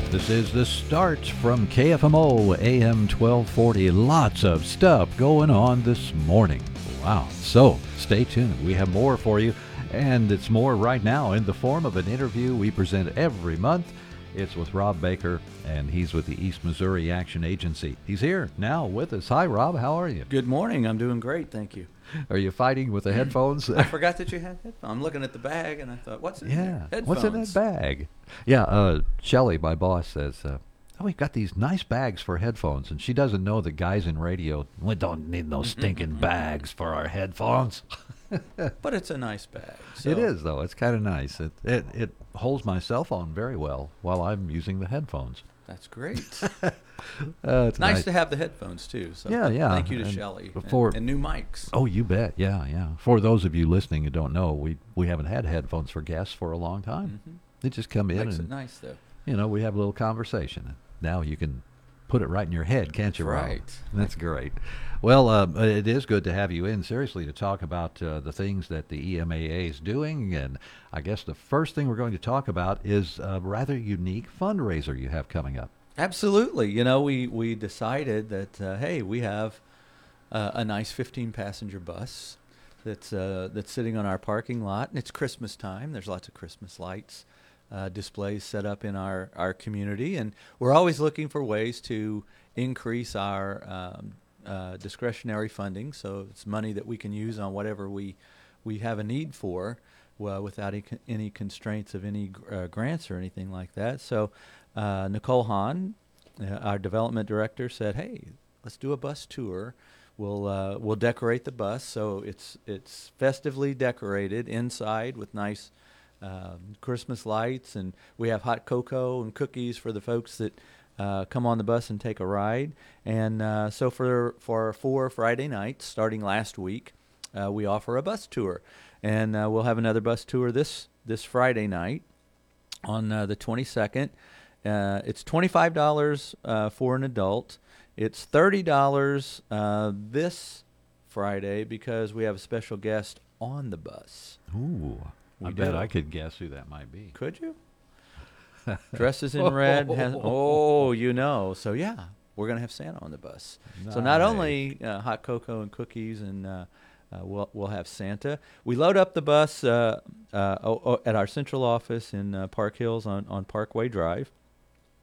This is the start from KFMO AM 1240. Lots of stuff going on this morning. Wow. So stay tuned. We have more for you, and it's more right now in the form of an interview we present every month. It's with Rob Baker, and he's with the East Missouri Action Agency. He's here now with us. Hi, Rob. How are you? Good morning. I'm doing great. Thank you. (laughs) Are you fighting with the (clears throat) headphones? I (laughs) forgot that you had headphones. I'm looking at the bag and I thought, what's in yeah. there? What's in that bag? Yeah. Uh, Shelly, my boss, says, uh, "Oh, we've got these nice bags for headphones," and she doesn't know that guys in radio we don't need no stinking bags for our headphones. (laughs) But it's a nice bag. So. It is though. It's kind of nice. It, it it holds my cell phone very well while I'm using the headphones. That's great. Uh, it's nice, nice. to have the headphones too. So yeah, yeah. Thank you to and Shelley and, and new mics. Oh, you bet. Yeah, yeah. For those of you listening who don't know, we we haven't had headphones for guests for a long time. Mhm. They just come in Makes it and nice, though. You know, we have a little conversation. Now you can put it right in your head, can't you, Rob? right. (laughs) That's great. Well, uh, it is good to have you in, seriously, to talk about uh, the things that the EMAA is doing. And I guess the first thing we're going to talk about is a rather unique fundraiser you have coming up. Absolutely. You know, we, we decided that, uh, hey, we have uh, a nice 15 passenger bus that's, uh, that's sitting on our parking lot, and it's Christmas time. There's lots of Christmas lights. Uh, displays set up in our, our community, and we're always looking for ways to increase our um, uh, discretionary funding. So it's money that we can use on whatever we we have a need for, well, without any, any constraints of any uh, grants or anything like that. So uh, Nicole Hahn, uh, our development director, said, "Hey, let's do a bus tour. We'll uh, we'll decorate the bus so it's it's festively decorated inside with nice." Um, Christmas lights, and we have hot cocoa and cookies for the folks that uh, come on the bus and take a ride. And uh, so for for four Friday nights, starting last week, uh, we offer a bus tour, and uh, we'll have another bus tour this this Friday night on uh, the 22nd. Uh, it's twenty-five dollars uh, for an adult. It's thirty dollars uh, this Friday because we have a special guest on the bus. Ooh, I We bet do. I could guess who that might be. Could you? (laughs) Dresses in red. Has, oh, you know. So yeah, we're gonna have Santa on the bus. So not only uh, hot cocoa and cookies, and uh, uh, we'll we'll have Santa. We load up the bus uh, uh, o- o- at our central office in uh, Park Hills on, on Parkway Drive,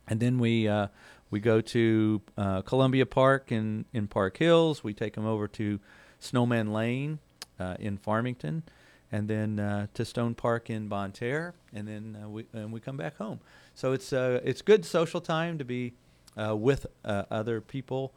and then we uh, we go to uh, Columbia Park in in Park Hills. We take them over to Snowman Lane uh, in Farmington, and then uh, to Stone Park in Bonne Terre, and then uh, we and we come back home. So it's uh, it's good social time to be with other people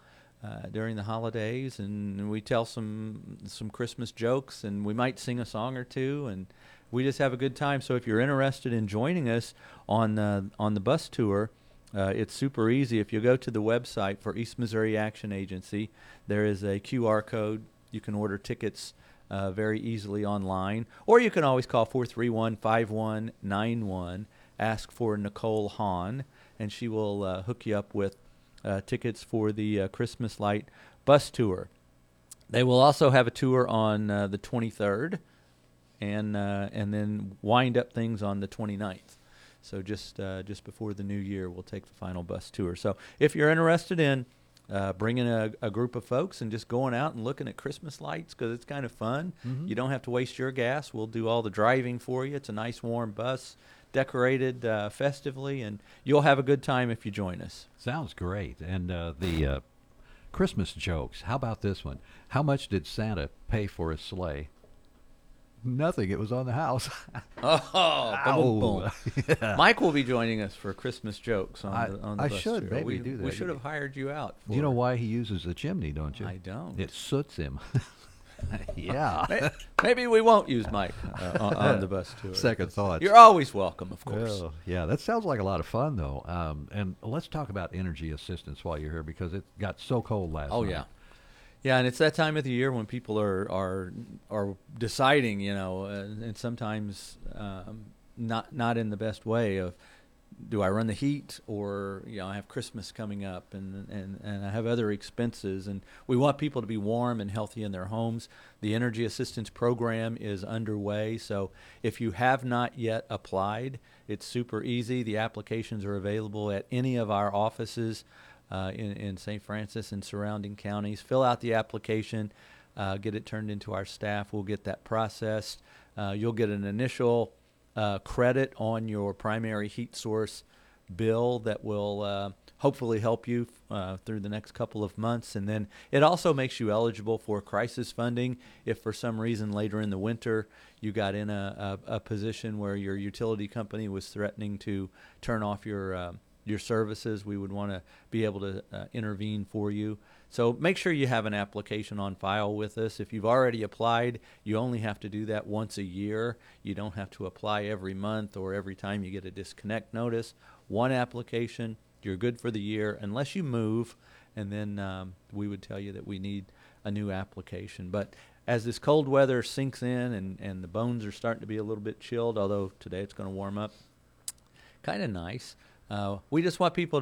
during the holidays, and we tell some some Christmas jokes, and we might sing a song or two, and we just have a good time. So if you're interested in joining us on on the bus tour. Uh, it's super easy. If you go to the website for East Missouri Action Agency, there is a QR code. You can order tickets uh, very easily online, or you can always call 431 5191. Ask for Nicole Hahn, and she will uh, hook you up with uh, tickets for the uh, Christmas Light bus tour. They will also have a tour on uh, the 23rd, and and then wind up things on the 29th. So just uh, just before the new year, we'll take the final bus tour. So if you're interested in uh, bringing a, a group of folks and just going out and looking at Christmas lights because it's kind of fun, Mhm. you don't have to waste your gas. We'll do all the driving for you. It's a nice warm bus, decorated uh, festively, and you'll have a good time if you join us. Sounds great. And uh, the uh, Christmas jokes. How about this one? How much did Santa pay for his sleigh? Nothing. It was on the house. (laughs) Oh, boom, boom, (laughs) boom. Yeah. Mike will be joining us for Christmas jokes on I- the on the I bus should tour. maybe we, do that. We should have hired you out. You know why he uses the chimney, don't you? I don't. It soots him. (laughs) yeah. Maybe we won't use Mike uh, on, on the bus tour. Second thoughts. You're always welcome, of course. Well, yeah, that sounds like a lot of fun, though. Um, and let's talk about energy assistance while you're here because it got so cold last Oh night. yeah, yeah, and it's that time of the year when people are are are deciding, you know, uh, and sometimes um, not not in the best way of do I run the heat or you know I have Christmas coming up and and and I have other expenses and we want people to be warm and healthy in their homes. The energy assistance program is underway, so if you have not yet applied, it's super easy. The applications are available at any of our offices uh, in, in St. Francois and surrounding counties. Fill out the application, uh, get it turned into our staff. We'll get that processed. Uh, you'll get an initial uh, credit on your primary heat source bill that will uh, hopefully help you uh, through the next couple of months. And then it also makes you eligible for crisis funding if for some reason later in the winter you got in a, a, a position where your utility company was threatening to turn off your uh, your services. We would want to be able to uh, intervene for you. So make sure you have an application on file with us. If you've already applied, you only have to do that once a year. You don't have to apply every month or every time you get a disconnect notice. One application, you're good for the year unless you move, and then um, we would tell you that we need a new application. But as this cold weather sinks in and, and the bones are starting to be a little bit chilled, although today it's going to warm up, kind of nice. Uh, we just want people to